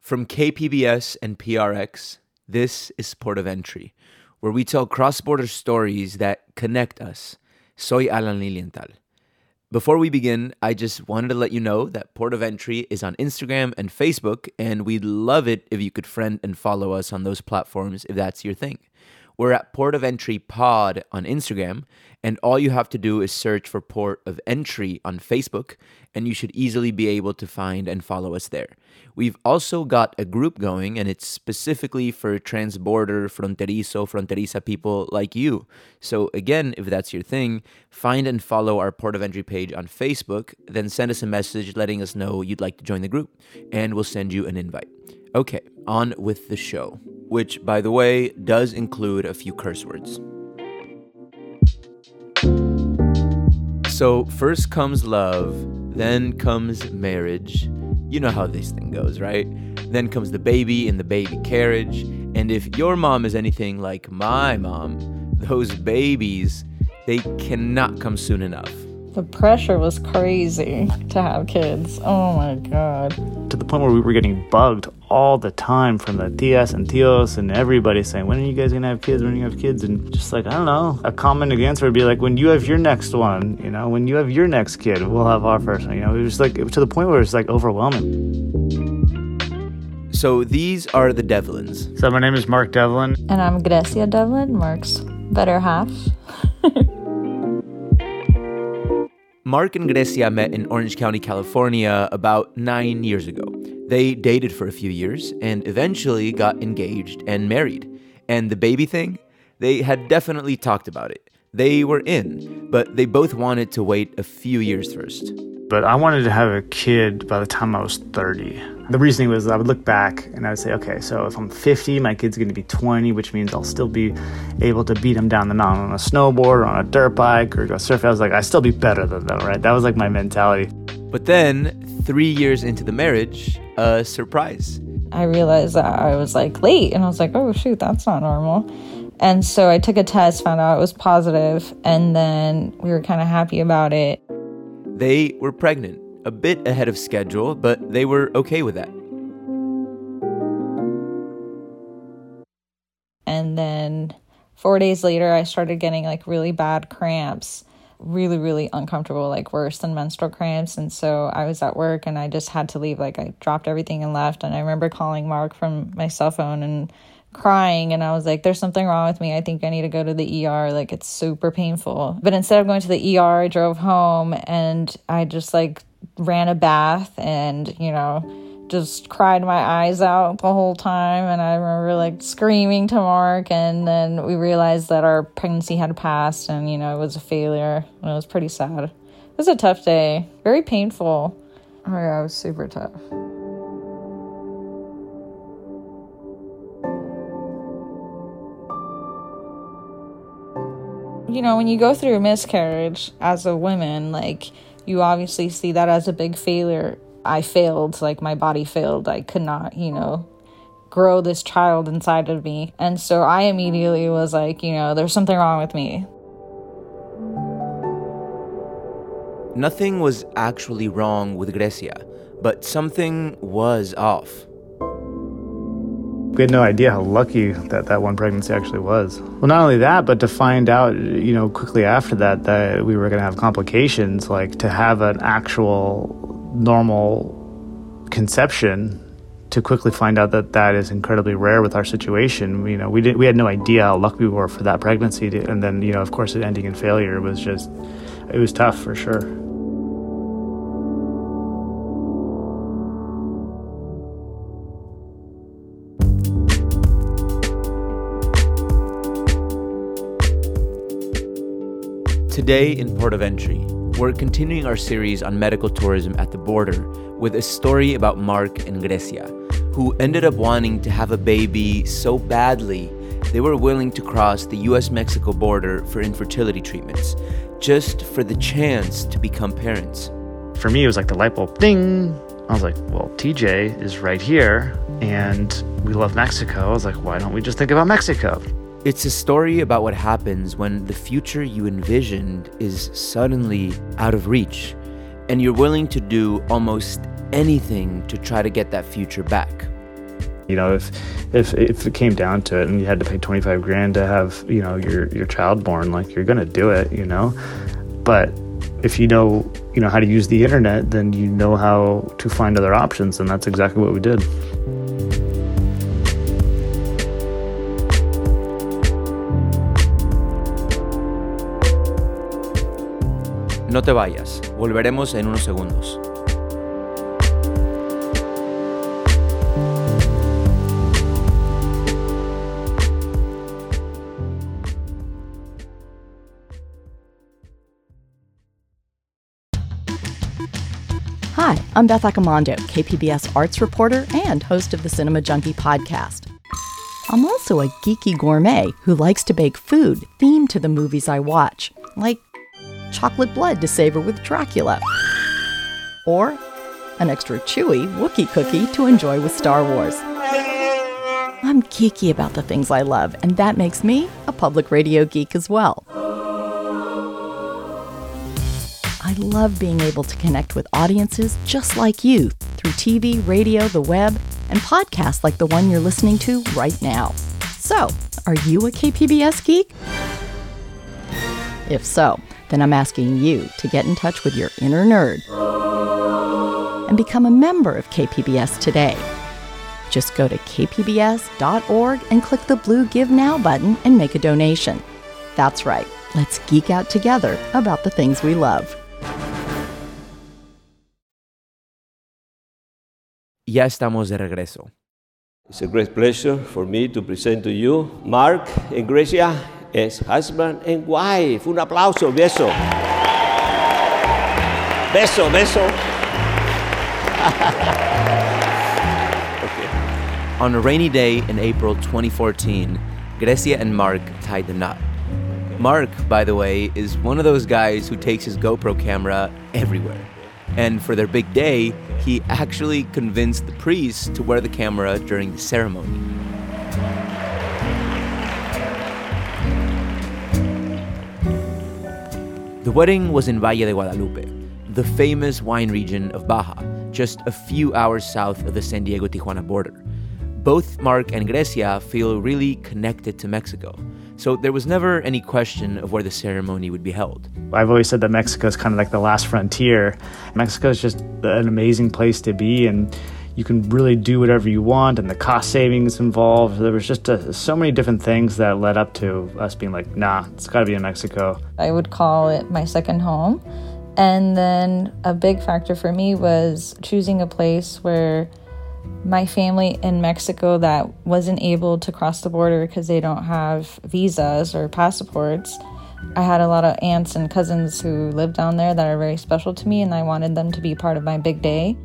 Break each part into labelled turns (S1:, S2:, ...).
S1: From KPBS and PRX, this is Port of Entry, where we tell cross border stories that connect us. Soy Alan Lilienthal. Before we begin, I just wanted to let you know that Port of Entry is on Instagram and Facebook, and we'd love it if you could friend and follow us on those platforms if that's your thing. We're at Port of Entry Pod on Instagram, and all you have to do is search for Port of Entry on Facebook, and you should easily be able to find and follow us there. We've also got a group going, and it's specifically for transborder, fronterizo, fronteriza people like you. So, again, if that's your thing, find and follow our Port of Entry page on Facebook, then send us a message letting us know you'd like to join the group, and we'll send you an invite. Okay, on with the show, which, by the way, does include a few curse words. So, first comes love, then comes marriage. You know how this thing goes, right? Then comes the baby in the baby carriage. And if your mom is anything like my mom, those babies, they cannot come soon enough.
S2: The pressure was crazy to have kids. Oh my god.
S3: To the point where we were getting bugged all the time from the tias and tios and everybody saying, When are you guys gonna have kids? When are you gonna have kids? And just like, I don't know. A common answer would be like, When you have your next one, you know, when you have your next kid, we'll have our first one. You know, it was like to the point where it's like overwhelming.
S1: So these are the Devlins.
S3: So my name is Mark Devlin.
S2: And I'm Grecia Devlin, Mark's better half.
S1: Mark and Grecia met in Orange County, California about nine years ago. They dated for a few years and eventually got engaged and married. And the baby thing, they had definitely talked about it. They were in, but they both wanted to wait a few years first.
S3: But I wanted to have a kid by the time I was 30. The reasoning was I would look back and I would say, okay, so if I'm 50, my kid's going to be 20, which means I'll still be able to beat him down the mountain on a snowboard or on a dirt bike or go surf. I was like, I still be better than them, right? That was like my mentality.
S1: But then, three years into the marriage, a surprise.
S2: I realized that I was like late and I was like, oh shoot, that's not normal. And so I took a test, found out it was positive, and then we were kind of happy about it.
S1: They were pregnant, a bit ahead of schedule, but they were okay with that.
S2: And then four days later, I started getting like really bad cramps, really, really uncomfortable, like worse than menstrual cramps. And so I was at work and I just had to leave. Like I dropped everything and left. And I remember calling Mark from my cell phone and crying and I was like, there's something wrong with me. I think I need to go to the ER. Like it's super painful. But instead of going to the ER, I drove home and I just like ran a bath and, you know, just cried my eyes out the whole time. And I remember like screaming to Mark. And then we realized that our pregnancy had passed and, you know, it was a failure. And it was pretty sad. It was a tough day, very painful. Oh, yeah, it was super tough. You know, when you go through a miscarriage as a woman, like you obviously see that as a big failure. I failed, like my body failed. I could not, you know, grow this child inside of me. And so I immediately was like, you know, there's something wrong with me.
S1: Nothing was actually wrong with Grecia, but something was off.
S3: We had no idea how lucky that that one pregnancy actually was. Well, not only that, but to find out, you know, quickly after that that we were going to have complications, like to have an actual normal conception to quickly find out that that is incredibly rare with our situation. You know, we did we had no idea how lucky we were for that pregnancy, to, and then you know, of course, it ending in failure was just it was tough for sure.
S1: Today in Port of Entry, we're continuing our series on medical tourism at the border with a story about Mark and Grecia, who ended up wanting to have a baby so badly they were willing to cross the US Mexico border for infertility treatments, just for the chance to become parents.
S3: For me, it was like the light bulb ding. I was like, well, TJ is right here, and we love Mexico. I was like, why don't we just think about Mexico?
S1: It's a story about what happens when the future you envisioned is suddenly out of reach, and you're willing to do almost anything to try to get that future back.
S3: You know, if if if it came down to it and you had to pay 25 grand to have, you know, your your child born, like you're going to do it, you know. But if you know, you know how to use the internet, then you know how to find other options and that's exactly what we did.
S1: No te vayas, volveremos en unos segundos.
S4: Hi, I'm Beth Accomando, KPBS arts reporter and host of the Cinema Junkie podcast. I'm also a geeky gourmet who likes to bake food themed to the movies I watch, like chocolate blood to savor with Dracula, or an extra chewy Wookiee cookie to enjoy with Star Wars. I'm geeky about the things I love, and that makes me a public radio geek as well. I love being able to connect with audiences just like you through TV, radio, the web, and podcasts like the one you're listening to right now. So, are you a KPBS geek? If so, then I'm asking you to get in touch with your inner nerd and become a member of KPBS today. Just go to kpbs.org and click the blue Give Now button and make a donation. That's right, let's geek out together about the things we love.
S1: Ya estamos de regreso.
S5: It's a great pleasure for me to present to you Mark and Gracia as husband and wife. Un aplauso, beso. Beso, beso.
S1: On a rainy day in April 2014, Grecia and Mark tied the knot. Mark, by the way, is one of those guys who takes his GoPro camera everywhere. And for their big day, he actually convinced the priest to wear the camera during the ceremony. The wedding was in Valle de Guadalupe, the famous wine region of Baja, just a few hours south of the San Diego Tijuana border. Both Mark and Grecia feel really connected to Mexico, so there was never any question of where the ceremony would be held.
S3: I've always said that Mexico is kind of like the last frontier. Mexico is just an amazing place to be, and you can really do whatever you want, and the cost savings involved. There was just a, so many different things that led up to us being like, nah, it's got to be in Mexico.
S2: I would call it my second home. And then a big factor for me was choosing a place where my family in Mexico that wasn't able to cross the border because they don't have visas or passports. I had a lot of aunts and cousins who live down there that are very special to me, and I wanted them to be part of my big day.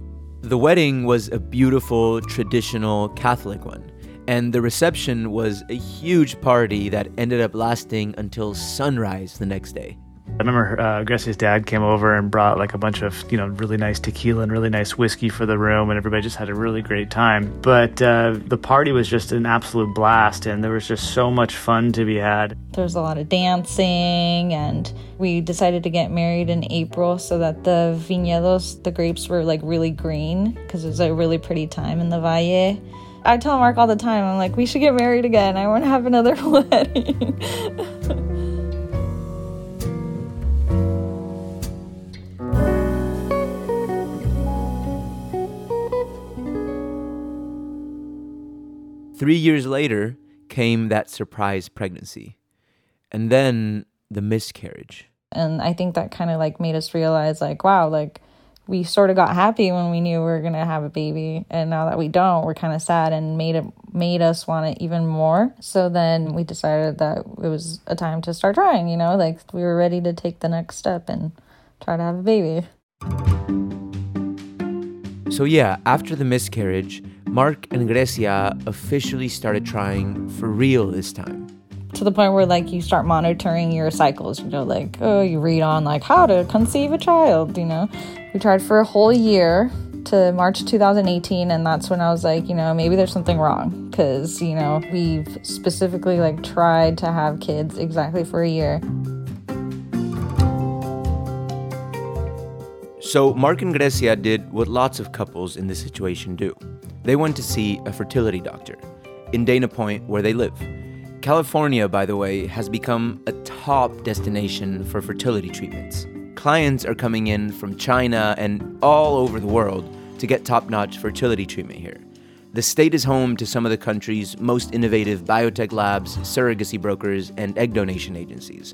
S1: The wedding was a beautiful, traditional Catholic one, and the reception was a huge party that ended up lasting until sunrise the next day.
S3: I remember uh, Grecia's dad came over and brought like a bunch of you know really nice tequila and really nice whiskey for the room, and everybody just had a really great time. But uh, the party was just an absolute blast, and there was just so much fun to be had.
S2: There was a lot of dancing, and we decided to get married in April so that the viñedos, the grapes, were like really green because it was a really pretty time in the Valle. I tell Mark all the time, I'm like, we should get married again. I want to have another wedding.
S1: Three years later came that surprise pregnancy, and then the miscarriage.
S2: And I think that kind of like made us realize, like, wow, like we sort of got happy when we knew we were gonna have a baby, and now that we don't, we're kind of sad, and made it made us want it even more. So then we decided that it was a time to start trying. You know, like we were ready to take the next step and try to have a baby.
S1: So, yeah, after the miscarriage, Mark and Grecia officially started trying for real this time.
S2: To the point where, like, you start monitoring your cycles, you know, like, oh, you read on, like, how to conceive a child, you know. We tried for a whole year to March 2018, and that's when I was like, you know, maybe there's something wrong because, you know, we've specifically, like, tried to have kids exactly for a year.
S1: So Mark and Grecia did what lots of couples in this situation do. They went to see a fertility doctor in Dana Point, where they live. California, by the way, has become a top destination for fertility treatments. Clients are coming in from China and all over the world to get top notch fertility treatment here. The state is home to some of the country's most innovative biotech labs, surrogacy brokers, and egg donation agencies.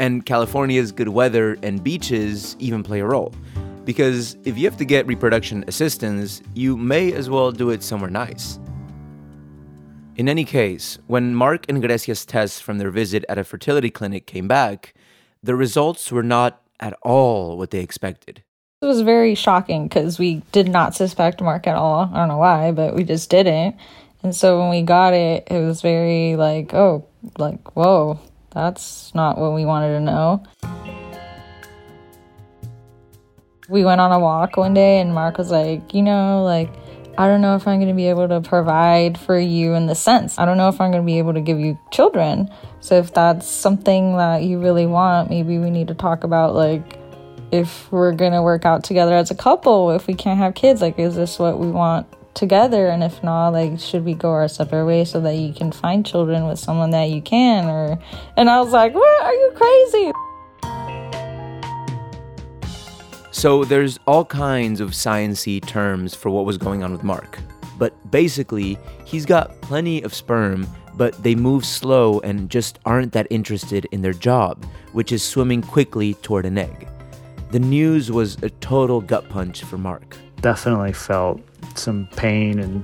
S1: And California's good weather and beaches even play a role. Because if you have to get reproduction assistance, you may as well do it somewhere nice. In any case, when Mark and Grecia's tests from their visit at a fertility clinic came back, the results were not at all what they expected.
S2: It was very shocking because we did not suspect Mark at all. I don't know why, but we just didn't. And so when we got it, it was very like, oh, like, whoa, that's not what we wanted to know. We went on a walk one day, and Mark was like, you know, like, I don't know if I'm going to be able to provide for you in the sense. I don't know if I'm going to be able to give you children. So if that's something that you really want, maybe we need to talk about like if we're going to work out together as a couple, if we can't have kids, like is this what we want together and if not, like should we go our separate ways so that you can find children with someone that you can or and I was like, "What? Are you crazy?"
S1: So there's all kinds of sciencey terms for what was going on with Mark. But basically, he's got plenty of sperm, but they move slow and just aren't that interested in their job, which is swimming quickly toward an egg. The news was a total gut punch for Mark.
S3: Definitely felt some pain and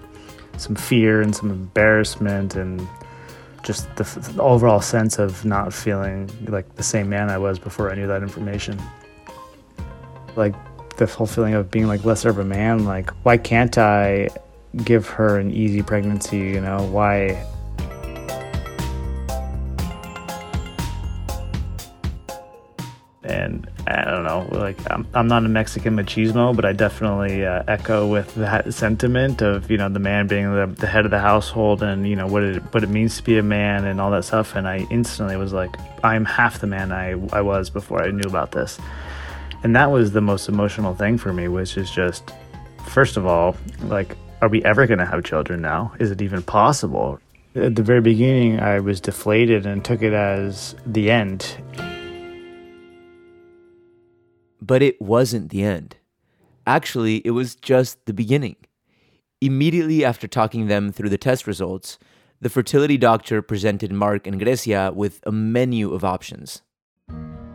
S3: some fear and some embarrassment and just the, the overall sense of not feeling like the same man I was before I knew that information like the whole feeling of being like lesser of a man like why can't i give her an easy pregnancy you know? Why? And I don't know, like I'm, I'm not a Mexican machismo, but I definitely uh, echo with that sentiment of you know the man being the, the head of the household and you know what it what it means to be a man and all that stuff. And I instantly was like, I'm half the man I I was before I knew about this and that was the most emotional thing for me which is just first of all like are we ever going to have children now? Is it even possible? At the very beginning i was deflated and took it as the end.
S1: But it wasn't the end. Actually it was just the beginning. Immediately after talking them through the test results the fertility doctor presented mark and grecia with a menu of options.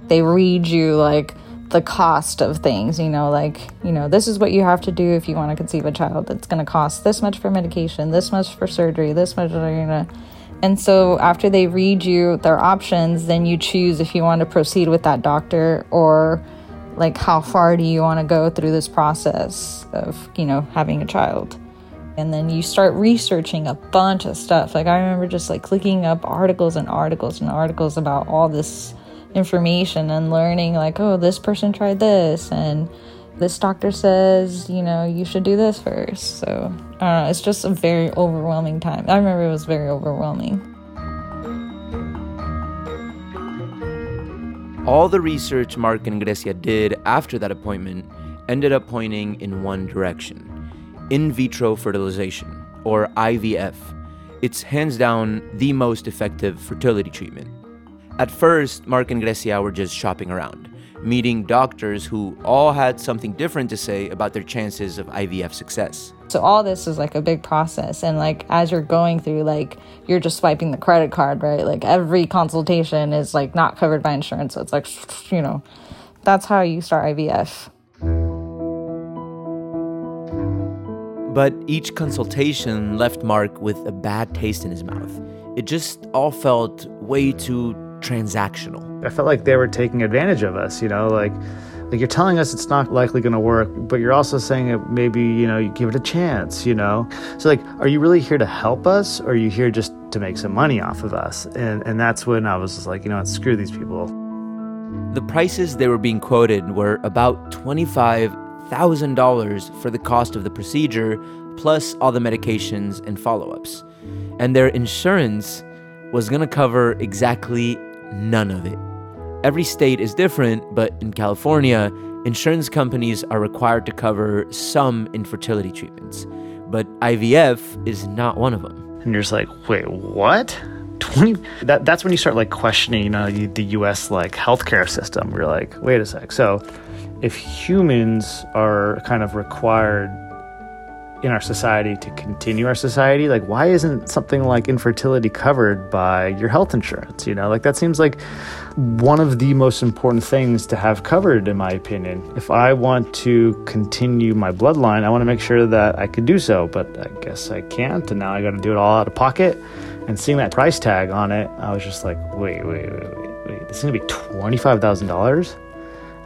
S2: They read you like the cost of things, you know, like, you know, this is what you have to do if you want to conceive a child. It's going to cost this much for medication, this much for surgery, this much. And so after they read you their options, then you choose if you want to proceed with that doctor or like how far do you want to go through this process of, you know, having a child. And then you start researching a bunch of stuff. Like I remember just like clicking up articles and articles and articles about all this information and learning like oh this person tried this and this doctor says you know you should do this first. So i don't know it's just a very overwhelming time. I remember it was very overwhelming.
S1: All the research mark and grecia did after that appointment ended up pointing in one direction. In vitro fertilization or ivf it's hands down the most effective fertility treatment at first, Mark and Grecia were just shopping around, meeting doctors who all had something different to say about their chances of IVF success.
S2: So all this is like a big process and like as you're going through like you're just swiping the credit card, right? Like every consultation is like not covered by insurance. So it's like you know, that's how you start IVF.
S1: But each consultation left Mark with a bad taste in his mouth. It just all felt way too transactional.
S3: I felt like they were taking advantage of us, you know, like like you're telling us it's not likely going to work, but you're also saying that maybe, you know, you give it a chance, you know. So like, are you really here to help us or are you here just to make some money off of us? And and that's when I was just like, you know, screw these people.
S1: The prices they were being quoted were about $25,000 for the cost of the procedure plus all the medications and follow-ups. And their insurance was going to cover exactly none of it. Every state is different, but in California, insurance companies are required to cover some infertility treatments, but IVF is not one of them.
S3: And you're just like, wait, what? 20 that that's when you start like questioning uh, know the US like healthcare system. We're like, wait a sec. So if humans are kind of required in our society to continue our society? Like why isn't something like infertility covered by your health insurance you know? Like that seems like one of the most important things to have covered in my opinion. If i want to continue my bloodline i want to make sure that i can do so but i guess i can't and now i got to do it all out of pocket. And seeing that price tag on it i was just like wait wait wait wait wait this is going to be $25000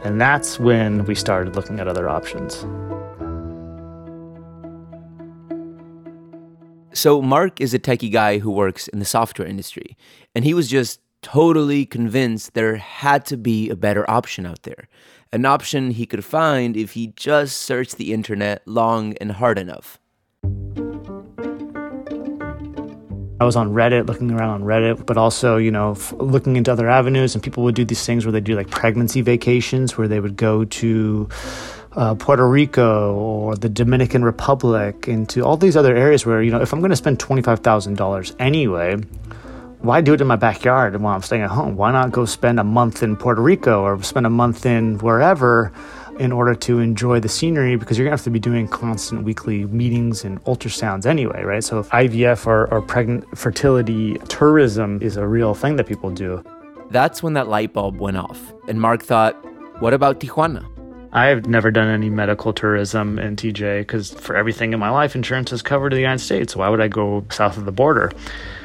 S3: and that's when we started looking at other options
S1: So, Mark is a techie guy who works in the software industry, and he was just totally convinced there had to be a better option out there. An option he could find if he just searched the internet long and hard enough.
S3: I was on Reddit, looking around on Reddit, but also, you know, f- looking into other avenues. And people would do these things where they do like pregnancy vacations, where they would go to uh, Puerto Rico or the Dominican Republic, into all these other areas where, you know, if I'm going to spend $25,000 anyway, why do it in my backyard while I'm staying at home? Why not go spend a month in Puerto Rico or spend a month in wherever in order to enjoy the scenery? Because you're gonna have to be doing constant weekly meetings and ultrasounds anyway, right? So IVF or, or pregnant fertility tourism is a real thing that people do.
S1: That's when that light bulb went off, and Mark thought, what about Tijuana?
S3: I've never done any medical tourism in TJ because for everything in my life, insurance is covered in the United States. Why would I go south of the border?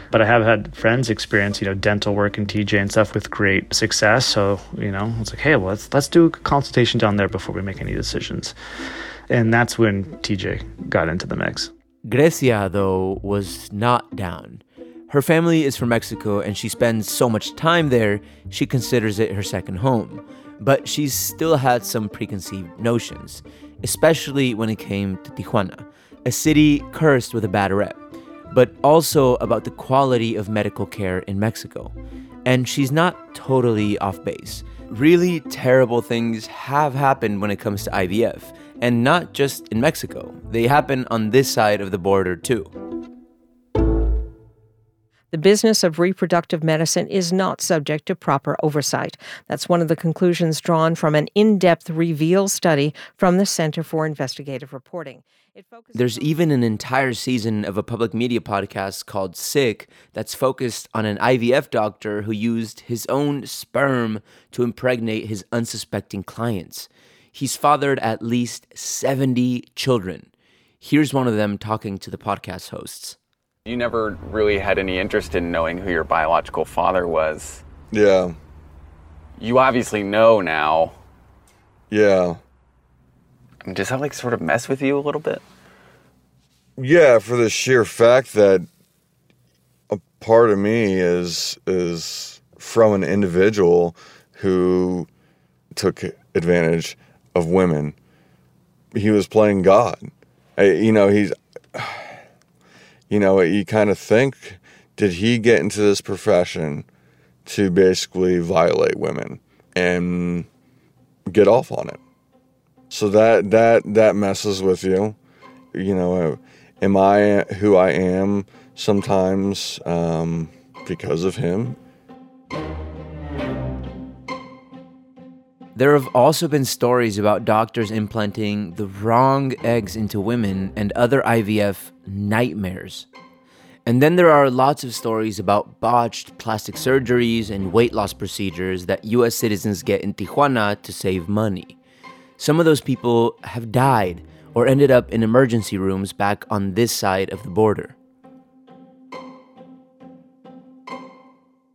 S3: But I have had friends experience, you know, dental work in TJ and stuff with great success. So, you know, it's like, hey, well, let's let's do a consultation down there before we make any decisions. And that's when TJ got into the mix.
S1: Grecia, though, was not down. Her family is from Mexico and she spends so much time there, she considers it her second home. But she still had some preconceived notions, especially when it came to Tijuana, a city cursed with a bad rep, but also about the quality of medical care in Mexico. And she's not totally off base. Really terrible things have happened when it comes to IVF, and not just in Mexico. They happen on this side of the border too.
S6: The business of reproductive medicine is not subject to proper oversight. That's one of the conclusions drawn from an in depth reveal study from the Center for Investigative Reporting.
S1: There's even an entire season of a public media podcast called Sick that's focused on an IVF doctor who used his own sperm to impregnate his unsuspecting clients. He's fathered at least 70 children. Here's one of them talking to the podcast hosts.
S7: You never really had any interest in knowing who your biological father was.
S8: Yeah,
S7: You obviously know now.
S8: yeah,
S7: I mean, Does that like sort of mess with you a little bit?
S8: yeah. For the sheer fact that a part of me is is from an individual who took advantage of women. He was playing God. I, you know, he's. You know, you kind of think, did he get into this profession to basically violate women and get off on it? So that that that messes with you. You know, am I who I am sometimes um, because of him?
S1: There have also been stories about doctors implanting the wrong eggs into women and other IVF nightmares. And then there are lots of stories about botched plastic surgeries and weight loss procedures that US citizens get in Tijuana to save money. Some of those people have died or ended up in emergency rooms back on this side of the border.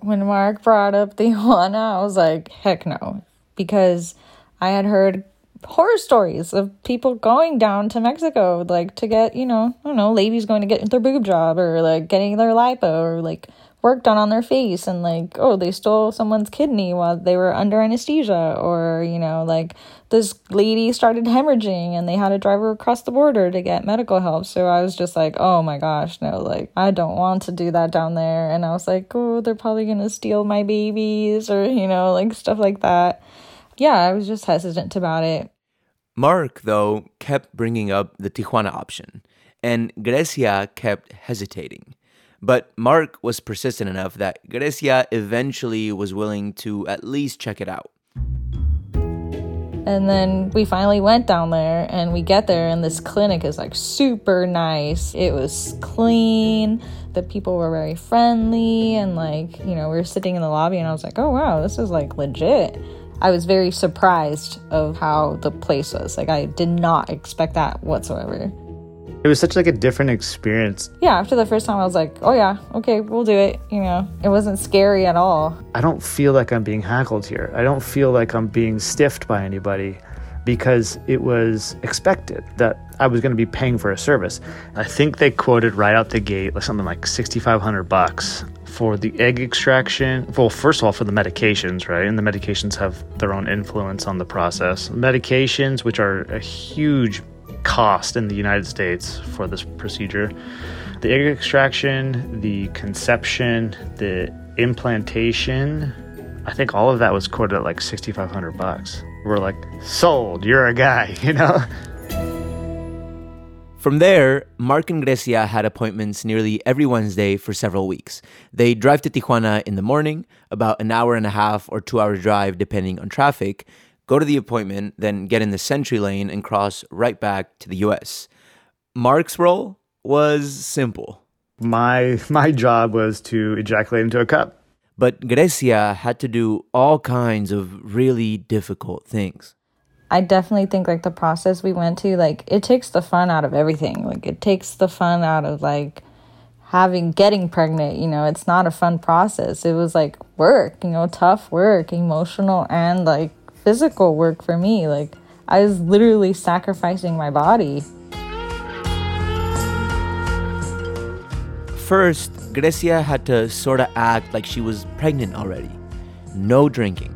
S2: when Mark brought up Tijuana, I was like, heck no. Because I had heard horror stories of people going down to Mexico, like to get, you know, I don't know, ladies going to get their boob job or like getting their lipo or like work done on their face and like, oh, they stole someone's kidney while they were under anesthesia or, you know, like this lady started hemorrhaging and they had to drive her across the border to get medical help. So I was just like, oh my gosh, no, like I don't want to do that down there. And I was like, oh, they're probably going to steal my babies or, you know, like stuff like that. Yeah, I was just hesitant about it.
S1: Mark, though, kept bringing up the Tijuana option, and Grecia kept hesitating. But Mark was persistent enough that Grecia eventually was willing to at least check it out.
S2: And then we finally went down there and we get there and this clinic is like super nice. It was clean. The people were very friendly and like, you know, we were sitting in the lobby and I was like, "Oh wow, this is like legit." I was very surprised of how the place was. Like I did not expect that whatsoever.
S3: It was such like a different experience.
S2: Yeah, after the first time I was like, "Oh yeah, okay, we'll do it." You know, it wasn't scary at all.
S3: I don't feel like I'm being hackled here. I don't feel like I'm being stiffed by anybody because it was expected that I was going to be paying for a service. I think they quoted right out the gate like something like 6500 bucks for the egg extraction. Well, first of all, for the medications, right? And the medications have their own influence on the process. Medications, which are a huge cost in the United States for this procedure. The egg extraction, the conception, the implantation, I think all of that was quoted at like 6500 bucks. We're like, "Sold, you're a guy," you know?
S1: From there, Mark and Grecia had appointments nearly every Wednesday for several weeks. They drive to Tijuana in the morning, about an hour and a half or two hour drive depending on traffic, go to the appointment, then get in the SENTRI lane and cross right back to the US. Mark's role was simple.
S3: My my job was to ejaculate into a cup.
S1: But Grecia had to do all kinds of really difficult things.
S2: I definitely think like the process we went to, like it takes the fun out of everything. Like it takes the fun out of like having getting pregnant, you know, it's not a fun process. It was like work, you know, tough work, emotional and like physical work for me. Like I was literally sacrificing my body.
S1: First, Grecia had to sort of act like she was pregnant already. No drinking,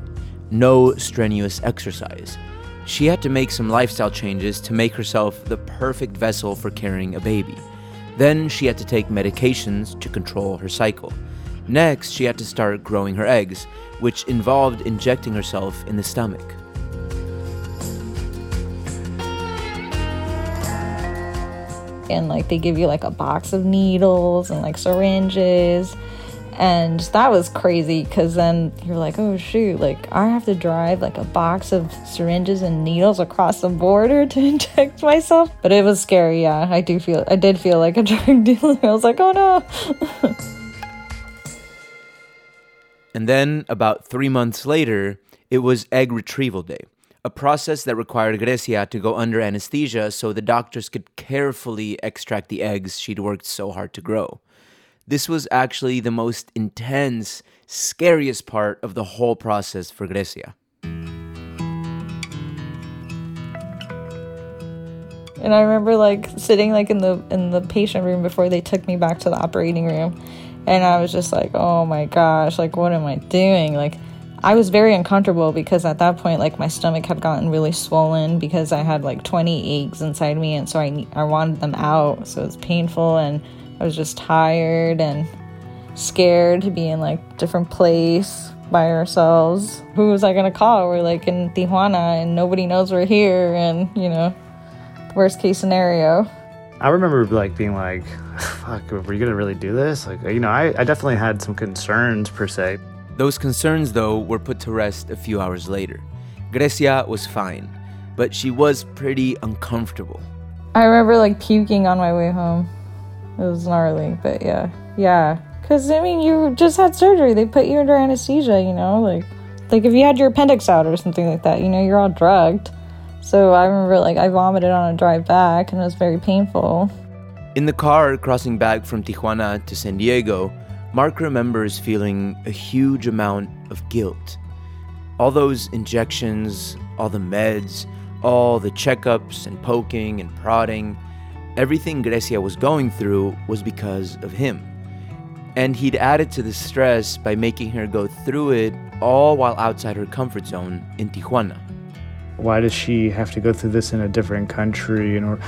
S1: no strenuous exercise. She had to make some lifestyle changes to make herself the perfect vessel for carrying a baby. Then she had to take medications to control her cycle. Next, she had to start growing her eggs, which involved injecting herself in the stomach.
S2: And like they give you like a box of needles and like syringes. And that was crazy because then you're like, oh shoot, like I have to drive like a box of syringes and needles across the border to inject myself. But it was scary, yeah. I do feel, I did feel like a drug dealer. I was like, oh no.
S1: And then, about three months later, it was egg retrieval day, a process that required Grecia to go under anesthesia so the doctors could carefully extract the eggs she'd worked so hard to grow. This was actually the most intense, scariest part of the whole process for Grecia.
S2: And I remember like sitting like in the in the patient room before they took me back to the operating room and I was just like, "Oh my gosh, like what am I doing?" Like I was very uncomfortable because at that point like my stomach had gotten really swollen because I had like 20 eggs inside me and so I I wanted them out. So it was painful and I was just tired and scared to be in like different place by ourselves. Who was I gonna call? We're like in Tijuana and nobody knows we're here and you know, worst case scenario.
S3: I remember like being like, fuck, were you gonna really do this? Like, you know, I, I definitely had some concerns per se.
S1: Those concerns, though, were put to rest a few hours later. Grecia was fine, but she was pretty uncomfortable.
S2: I remember like puking on my way home. It was gnarly, but yeah, yeah. Cause I mean, you just had surgery. They put you under anesthesia. You know, like like if you had your appendix out or something like that. You know, you're all drugged. So I remember like I vomited on a drive back, and it was very painful.
S1: In the car crossing back from Tijuana to San Diego, Mark remembers feeling a huge amount of guilt. All those injections, all the meds, all the checkups and poking and prodding, everything Grecia was going through was because of him. And he'd added to the stress by making her go through it all while outside her comfort zone in Tijuana.
S3: Why does she have to go through this in a different country? You know,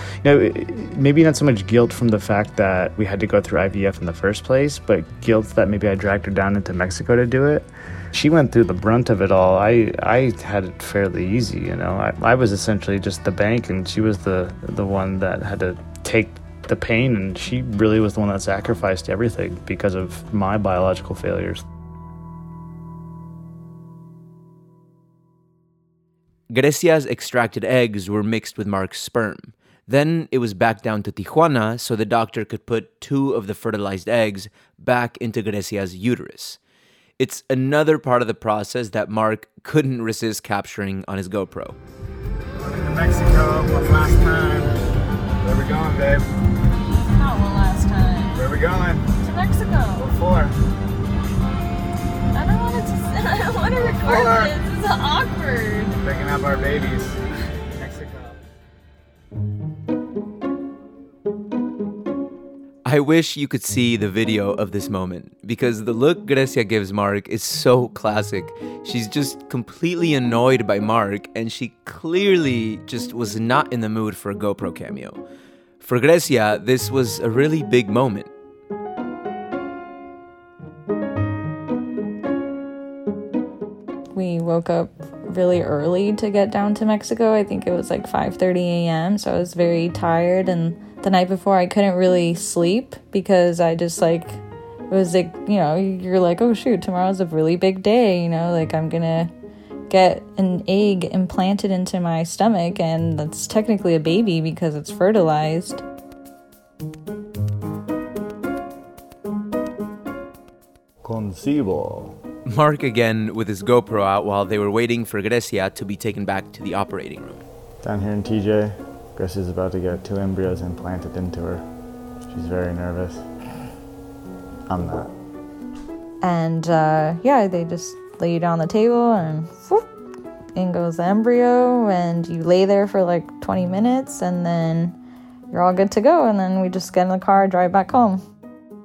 S3: maybe not so much guilt from the fact that we had to go through IVF in the first place, but guilt that maybe I dragged her down into Mexico to do it. She went through the brunt of it all. I, I had it fairly easy, you know. I, I was essentially just the bank, and she was the, the one that had to take the pain, and she really was the one that sacrificed everything because of my biological failures.
S1: Grecia's extracted eggs were mixed with Mark's sperm. Then it was back down to Tijuana so the doctor could put two of the fertilized eggs back into Grecia's uterus. It's another part of the process that Mark couldn't resist capturing on his GoPro.
S3: Going to Mexico, one last time. Where we going, babe?
S2: Not one last time.
S3: Where we going?
S2: To Mexico.
S3: What for?
S2: I don't want to. I don't want to record
S3: Hold
S2: this. This is awkward.
S3: Picking up our babies. Mexico.
S1: I wish you could see the video of this moment because the look Grecia gives Mark is so classic. She's just completely annoyed by Mark and she clearly just was not in the mood for a GoPro cameo. For Grecia, this was a really big moment.
S2: We woke up really early to get down to Mexico. I think it was like 5:30 a.m. So I was very tired and the night before I couldn't really sleep because I just like it was like, you know, you're like, "Oh shoot, tomorrow's a really big day, you know, like I'm going to get an egg implanted into my stomach and that's technically a baby because it's fertilized."
S3: Concibo.
S1: Mark again with his GoPro out while they were waiting for Grecia to be taken back to the operating room.
S3: Down here in TJ, Grecia's about to get two embryos implanted into her. She's very nervous. I'm not.
S2: And uh, yeah, they just lay you down the table and whoop, in goes the embryo, and you lay there for like 20 minutes, and then you're all good to go. And then we just get in the car, drive back home.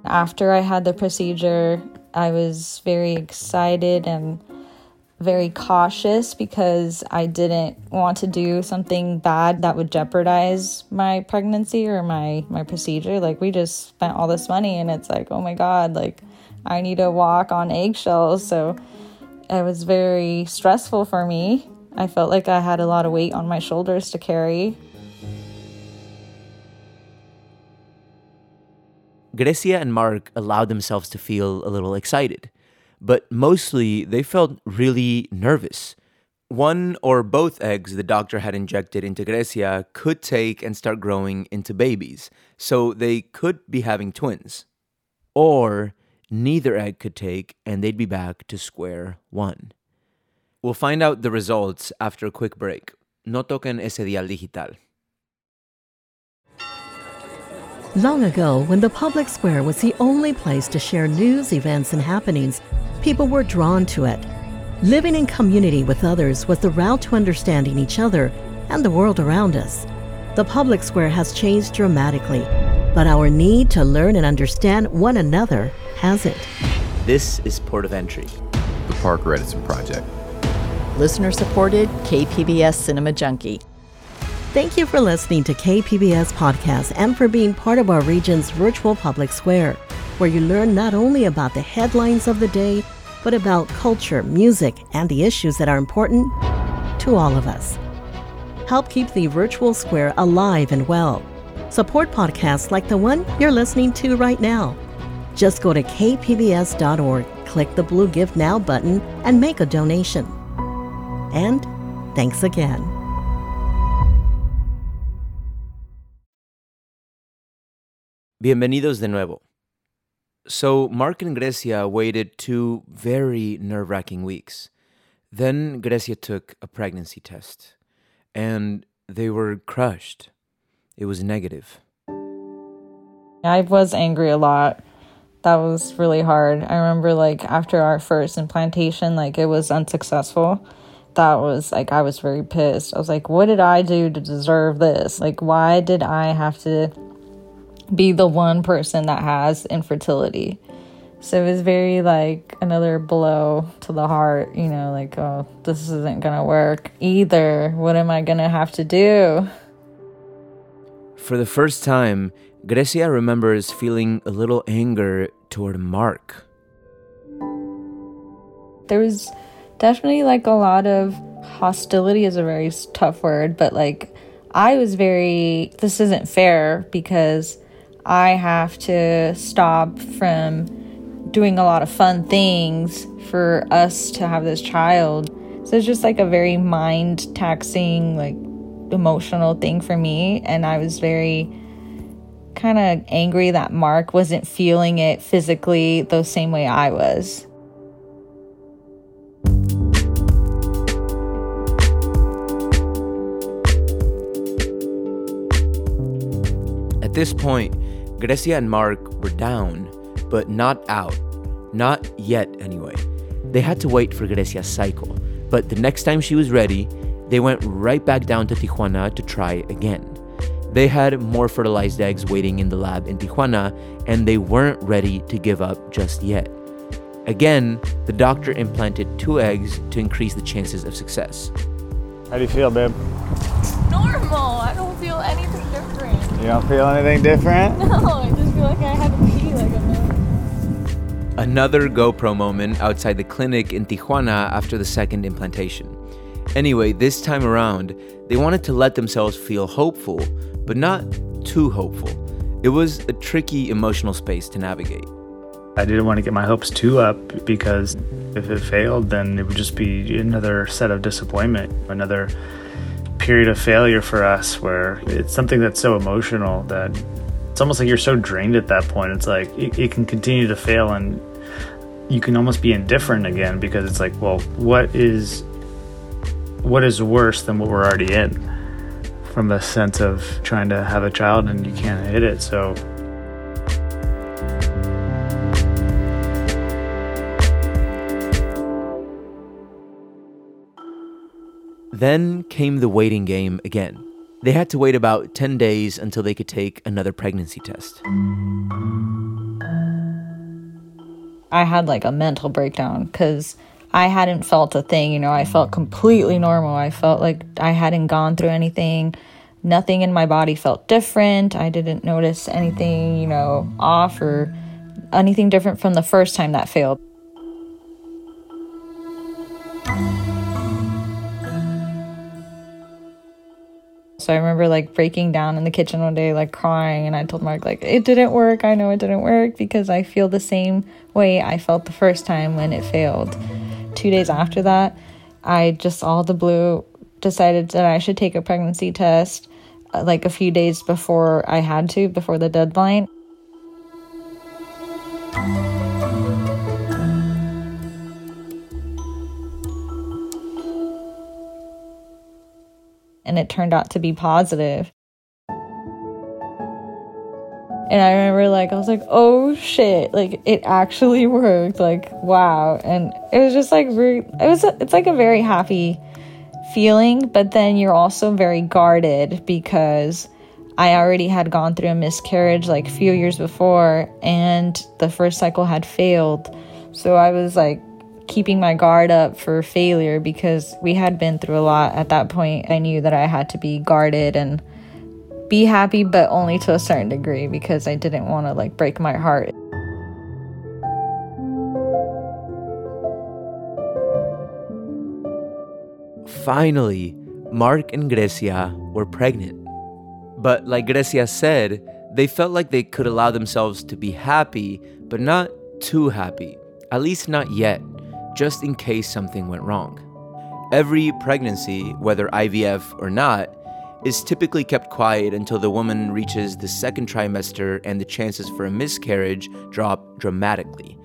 S2: After I had the procedure, I was very excited and very cautious because I didn't want to do something bad that would jeopardize my pregnancy or my my procedure. Like we just spent all this money and it's like, "Oh my god, like I need to walk on eggshells." So it was very stressful for me. I felt like I had a lot of weight on my shoulders to carry.
S1: Grecia and Mark allowed themselves to feel a little excited, but mostly they felt really nervous. One or both eggs the doctor had injected into Grecia could take and start growing into babies, so they could be having twins. Or neither egg could take and they'd be back to square one. We'll find out the results after a quick break. No toquen ese dial digital.
S9: Long ago, when the public square was the only place to share news, events, and happenings, people were drawn to it. Living in community with others was the route to understanding each other and the world around us. The public square has changed dramatically, but our need to learn and understand one another hasn't.
S1: This is Port of Entry.
S10: The Parker Edison Project.
S9: Listener supported KPBS Cinema Junkie. Thank you for listening to KPBS Podcast and for being part of our region's virtual public square, where you learn not only about the headlines of the day, but about culture, music, and the issues that are important to all of us. Help keep the virtual square alive and well. Support podcasts like the one you're listening to right now. Just go to kpbs.org, click the blue Give Now button, and make a donation. And thanks again.
S1: Bienvenidos de nuevo. So, Mark and Grecia waited two very nerve wracking weeks. Then Grecia took a pregnancy test, and they were crushed. It was negative.
S2: I was angry a lot. That was really hard. I remember like after our first implantation, like it was unsuccessful. That was like I was very pissed. I was like, what did I do to deserve this? Like why did I have to be the one person that has infertility? So it was very like another blow to the heart, you know, like, oh, this isn't gonna work either. What am I gonna have to do?
S1: For the first time, Grecia remembers feeling a little anger toward Mark.
S2: There was definitely like a lot of hostility is a very tough word, but like I was very this isn't fair because I have to stop from doing a lot of fun things for us to have this child. So it's just like a very mind taxing, like emotional thing for me. And I was very kind of angry that Mark wasn't feeling it physically the same way I was.
S1: At this point, Grecia and Mark were down, but not out. Not yet, anyway. They had to wait for Grecia's cycle, but the next time she was ready, they went right back down to Tijuana to try again. They had more fertilized eggs waiting in the lab in Tijuana, and they weren't ready to give up just yet. Again, the doctor implanted two eggs to increase the chances of success.
S3: How do you feel, babe?
S2: Normal. I don't feel anything different.
S3: You don't feel anything different?
S2: No, I just feel like I had to pee like a minute.
S1: Another GoPro moment outside the clinic in Tijuana after the second implantation. Anyway, this time around, they wanted to let themselves feel hopeful, but not too hopeful. It was a tricky emotional space to navigate.
S3: I didn't want to get my hopes too up because if it failed, then it would just be another set of disappointment, another period of failure for us where it's something that's so emotional that it's almost like you're so drained at that point. It's like it, it can continue to fail and you can almost be indifferent again because it's like, well, what is what is worse than what we're already in from the sense of trying to have a child and you can't hit it. So
S1: Then came the waiting game again. They had to wait about 10 days until they could take another pregnancy test.
S2: I had like a mental breakdown because I hadn't felt a thing. You know, I felt mm-hmm. completely normal. I felt like I hadn't gone through anything. Nothing in my body felt different. I didn't notice anything, you know, off or anything different from the first time that failed. So I remember like breaking down in the kitchen one day, like crying, and I told Mark like it didn't work. I know it didn't work because I feel the same way I felt the first time when it failed. Two days after that, I just all the blue decided that I should take a pregnancy test uh, like a few days before I had to, before the deadline. and it turned out to be positive. And I remember like I was like, "Oh shit, like it actually worked." Like, wow. And it was just like it was a, it's like a very happy feeling, but then you're also very guarded because I already had gone through a miscarriage like a few years before and the first cycle had failed. So I was like keeping my guard up for failure because we had been through a lot at that point. I knew that I had to be guarded and be happy, but only to a certain degree because I didn't want to like break my heart.
S1: Finally, Mark and Grecia were pregnant. But like Grecia said, they felt like they could allow themselves to be happy, but not too happy. At least not yet just in case something went wrong. Every pregnancy, whether IVF or not, is typically kept quiet until the woman reaches the second trimester and the chances for a miscarriage drop dramatically.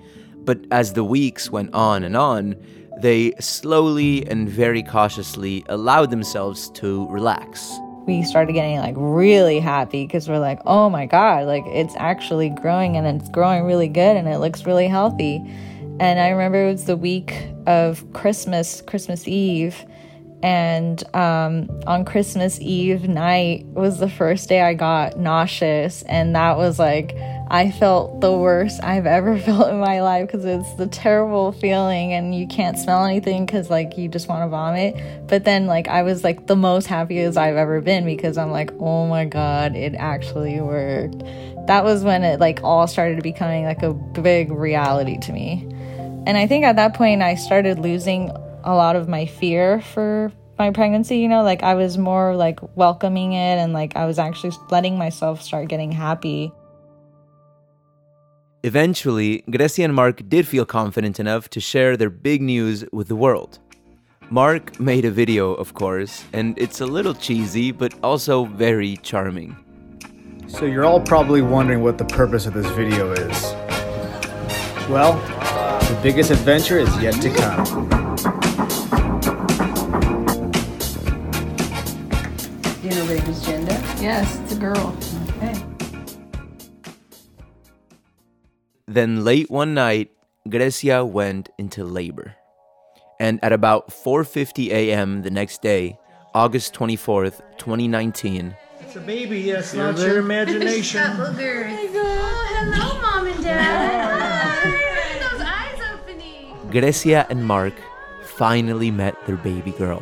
S1: But as the weeks went on and on, they slowly and very cautiously allowed themselves to relax.
S2: We started getting like really happy because we're like, oh my God, like it's actually growing and it's growing really good and it looks really healthy. And I remember it was the week of Christmas, Christmas Eve. And um, on Christmas Eve night was the first day I got nauseous. And that was like, I felt the worst I've ever felt in my life because it's the terrible feeling and you can't smell anything because like you just want to vomit. But then like I was like the most happiest I've ever been because I'm like, oh my God, it actually worked. That was when it like all started becoming like a big reality to me And I think at that point, I started losing a lot of my fear for my pregnancy, you know, like I was more like welcoming it and like I was actually letting myself start getting happy.
S1: Eventually, Grecia and Mark did feel confident enough to share their big news with the world. Mark made a video, of course, and it's a little cheesy, but also very charming.
S3: So, you're all probably wondering what the purpose of this video is. Well, the biggest adventure is yet to come.
S11: Baby's gender?
S12: Yes, it's a girl.
S11: Okay.
S1: Then late one night, Grecia went into labor. And at about 4:50 a.m. the next day, August 24th, 2019,
S13: It's a baby, yes, not your imagination.
S12: Oh, oh, hello, mom and dad. Those eyes opening.
S1: Grecia and Mark finally met their baby girl.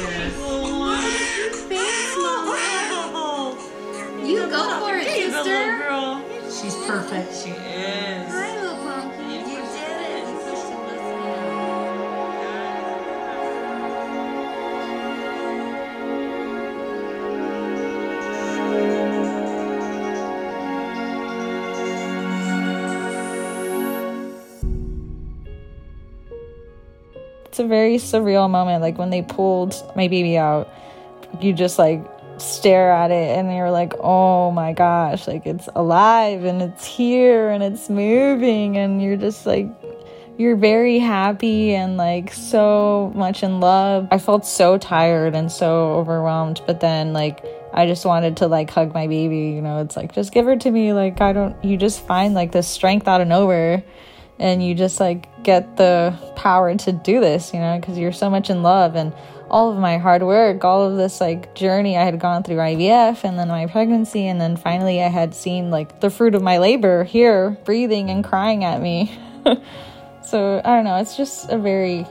S2: very surreal moment. Like when they pulled my baby out, you just like stare at it and you're like, oh my gosh, like it's alive and it's here and it's moving. And you're just like, you're very happy and like so much in love. I felt so tired and so overwhelmed, but then like I just wanted to like hug my baby, you know, it's like just give her to me. Like I don't you just find like this strength out of nowhere and you just like get the power to do this, you know, because you're so much in love and all of my hard work, all of this like journey I had gone through IVF and then my pregnancy and then finally I had seen like the fruit of my labor here breathing and crying at me. so, I don't know, it's just a very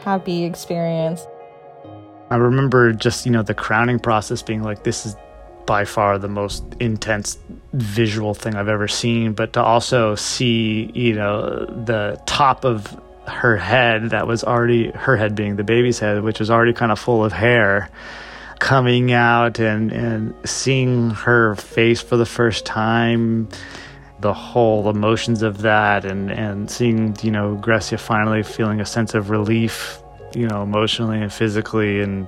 S2: happy experience.
S3: I remember just, you know, the crowning process being like, this is by far the most intense visual thing I've ever seen. But to also see, you know, the top of her head that was already, her head being the baby's head, which was already kind of full of hair coming out and, and seeing her face for the first time the whole emotions of that and and seeing you know Grecia finally feeling a sense of relief you know emotionally and physically and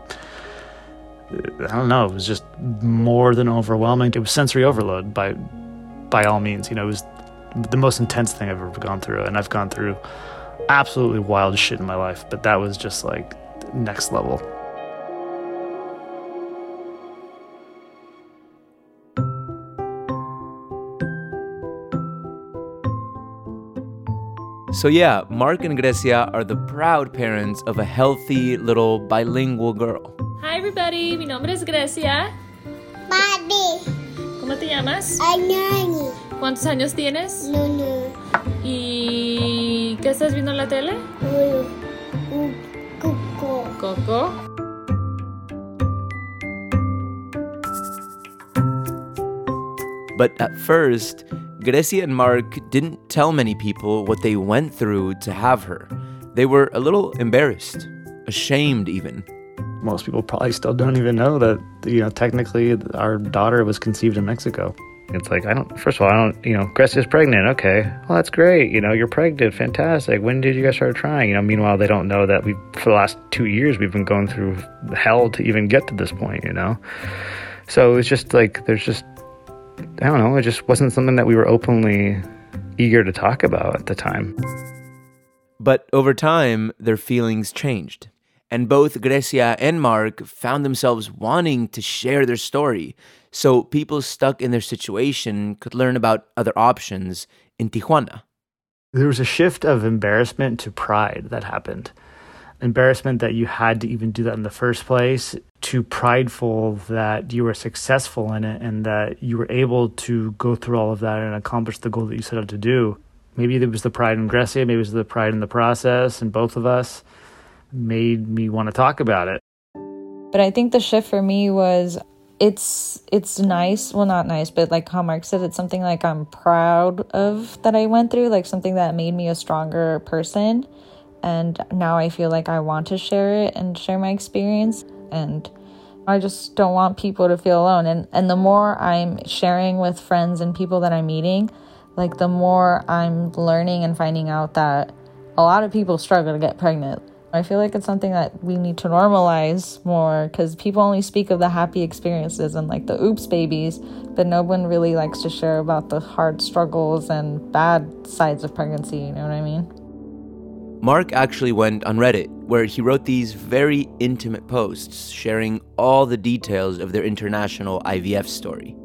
S3: I don't know it was just more than overwhelming. It was sensory overload by by all means you know it was the most intense thing I've ever gone through and I've gone through absolutely wild shit in my life but that was just like next level
S1: So, yeah, Mark and Grecia are the proud parents of a healthy little bilingual girl.
S14: Hi everybody, mi nombre es Grecia.
S15: Papi,
S14: ¿Cómo te llamas?
S15: Anani,
S14: ¿Cuántos años tienes?
S15: Nunu,
S14: ¿Y qué estás viendo en la tele?
S15: Ulu, U,
S14: Coco.
S1: But at first, Grecia and Mark didn't tell many people what they went through to have her. They were a little embarrassed, ashamed even.
S3: most people probably still don't even know that you know technically our daughter was conceived in Mexico. It's like I don't. First of all, I don't. You know, Grecia's pregnant. Okay, well that's great. You know, you're pregnant. Fantastic. When did you guys start trying? You know, meanwhile they don't know that we for the last two years we've been going through hell to even get to this point. You know, so it's just like there's just I don't know. It just wasn't something that we were openly eager to talk about at the time.
S1: But over time, their feelings changed. And both Grecia and Mark found themselves wanting to share their story so people stuck in their situation could learn about other options in Tijuana.
S3: There was a shift of embarrassment to pride that happened. Embarrassment that you had to even do that in the first place, to prideful that you were successful in it and that you were able to go through all of that and accomplish the goal that you set out to do. Maybe it was the pride in Grecia, maybe it was the pride in the process, and both of us made me want to talk about it.
S2: But I think the shift for me was it's it's nice well not nice but like how mark said it's something like i'm proud of that i went through like something that made me a stronger person and now i feel like i want to share it and share my experience and i just don't want people to feel alone and and the more i'm sharing with friends and people that i'm meeting like the more i'm learning and finding out that a lot of people struggle to get pregnant I feel like it's something that we need to normalize more because people only speak of the happy experiences and like the oops babies, but no one really likes to share about the hard struggles and bad sides of pregnancy. You know what I mean?
S1: Mark actually went on Reddit, where he wrote these very intimate posts sharing all the details of their international IVF story.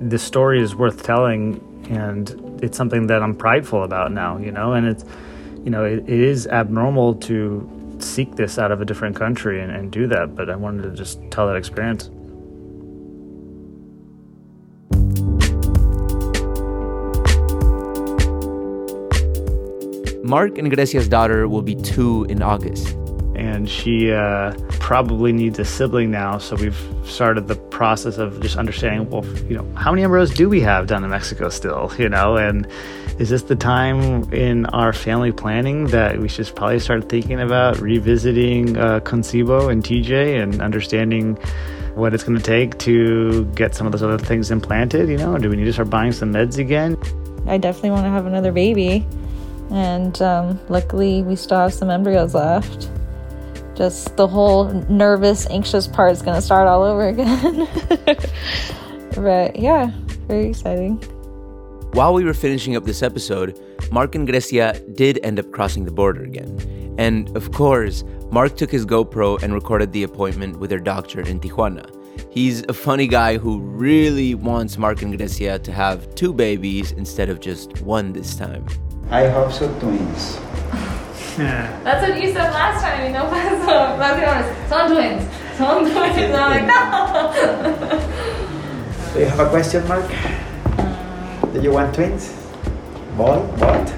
S3: The story is worth telling, and it's something that I'm prideful about now, you know, and it's you know, it, it is abnormal to seek this out of a different country and, and do that, but I wanted to just tell that experience.
S1: Mark and Grecia's daughter will be two in August.
S3: And she uh, probably needs a sibling now, so we've started the process of just understanding, well, you know, how many embryos do we have down in Mexico still, you know, and is this the time in our family planning that we should probably start thinking about revisiting uh, Concibo and TJ and understanding what it's going to take to get some of those other things implanted? You know, do we need to start buying some meds again?
S2: I definitely want to have another baby. And um, luckily, we still have some embryos left. Just the whole nervous, anxious part is going to start all over again. but yeah, very exciting.
S1: While we were finishing up this episode, Mark and Grecia did end up crossing the border again. And of course, Mark took his GoPro and recorded the appointment with their doctor in Tijuana. He's a funny guy who really wants Mark and Grecia to have two babies instead of just one this time.
S16: I hope so, twins.
S14: That's what you said last time, you know, so, son twins. Son twins. I'm like, no.
S16: Do you have a question, Mark? Do you want twins? Boy, what?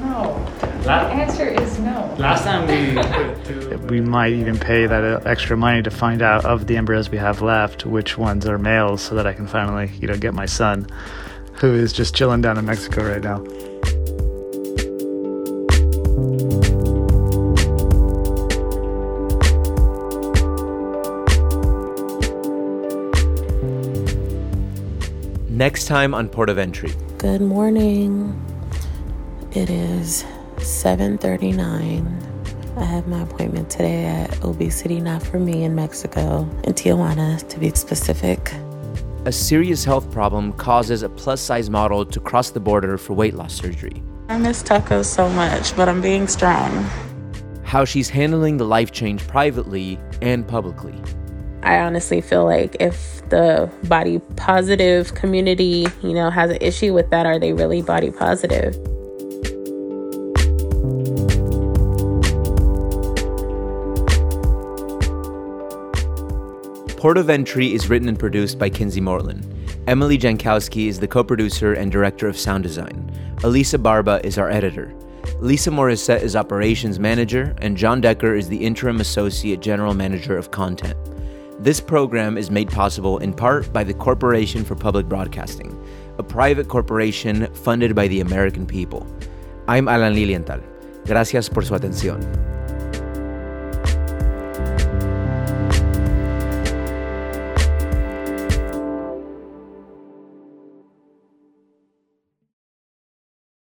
S2: No. The answer is no.
S3: Last time we we might even pay that uh, extra money to find out of the embryos we have left which ones are males, so that I can finally, you know, get my son, who is just chilling down in Mexico right now.
S1: Next time on Port of Entry.
S17: Good morning. It is 7:39. I have my appointment today at Obesity Not For Me in Mexico, in Tijuana to be specific.
S1: A serious health problem causes a plus size model to cross the border for weight loss surgery.
S17: I miss tacos so much, but I'm being strong.
S1: How she's handling the life change privately and publicly.
S17: I honestly feel like if the body positive community, you know, has an issue with that, are they really body positive?
S1: Port of Entry is written and produced by Kinsee Morlan. Emily Jankowski is the co producer and director of sound design. Elisa Barba is our editor. Lisa Morissette is operations manager, and John Decker is the interim associate general manager of content. This program is made possible in part by the Corporation for Public Broadcasting, a private corporation funded by the American people. I'm Alan Lilienthal. Gracias por su atención.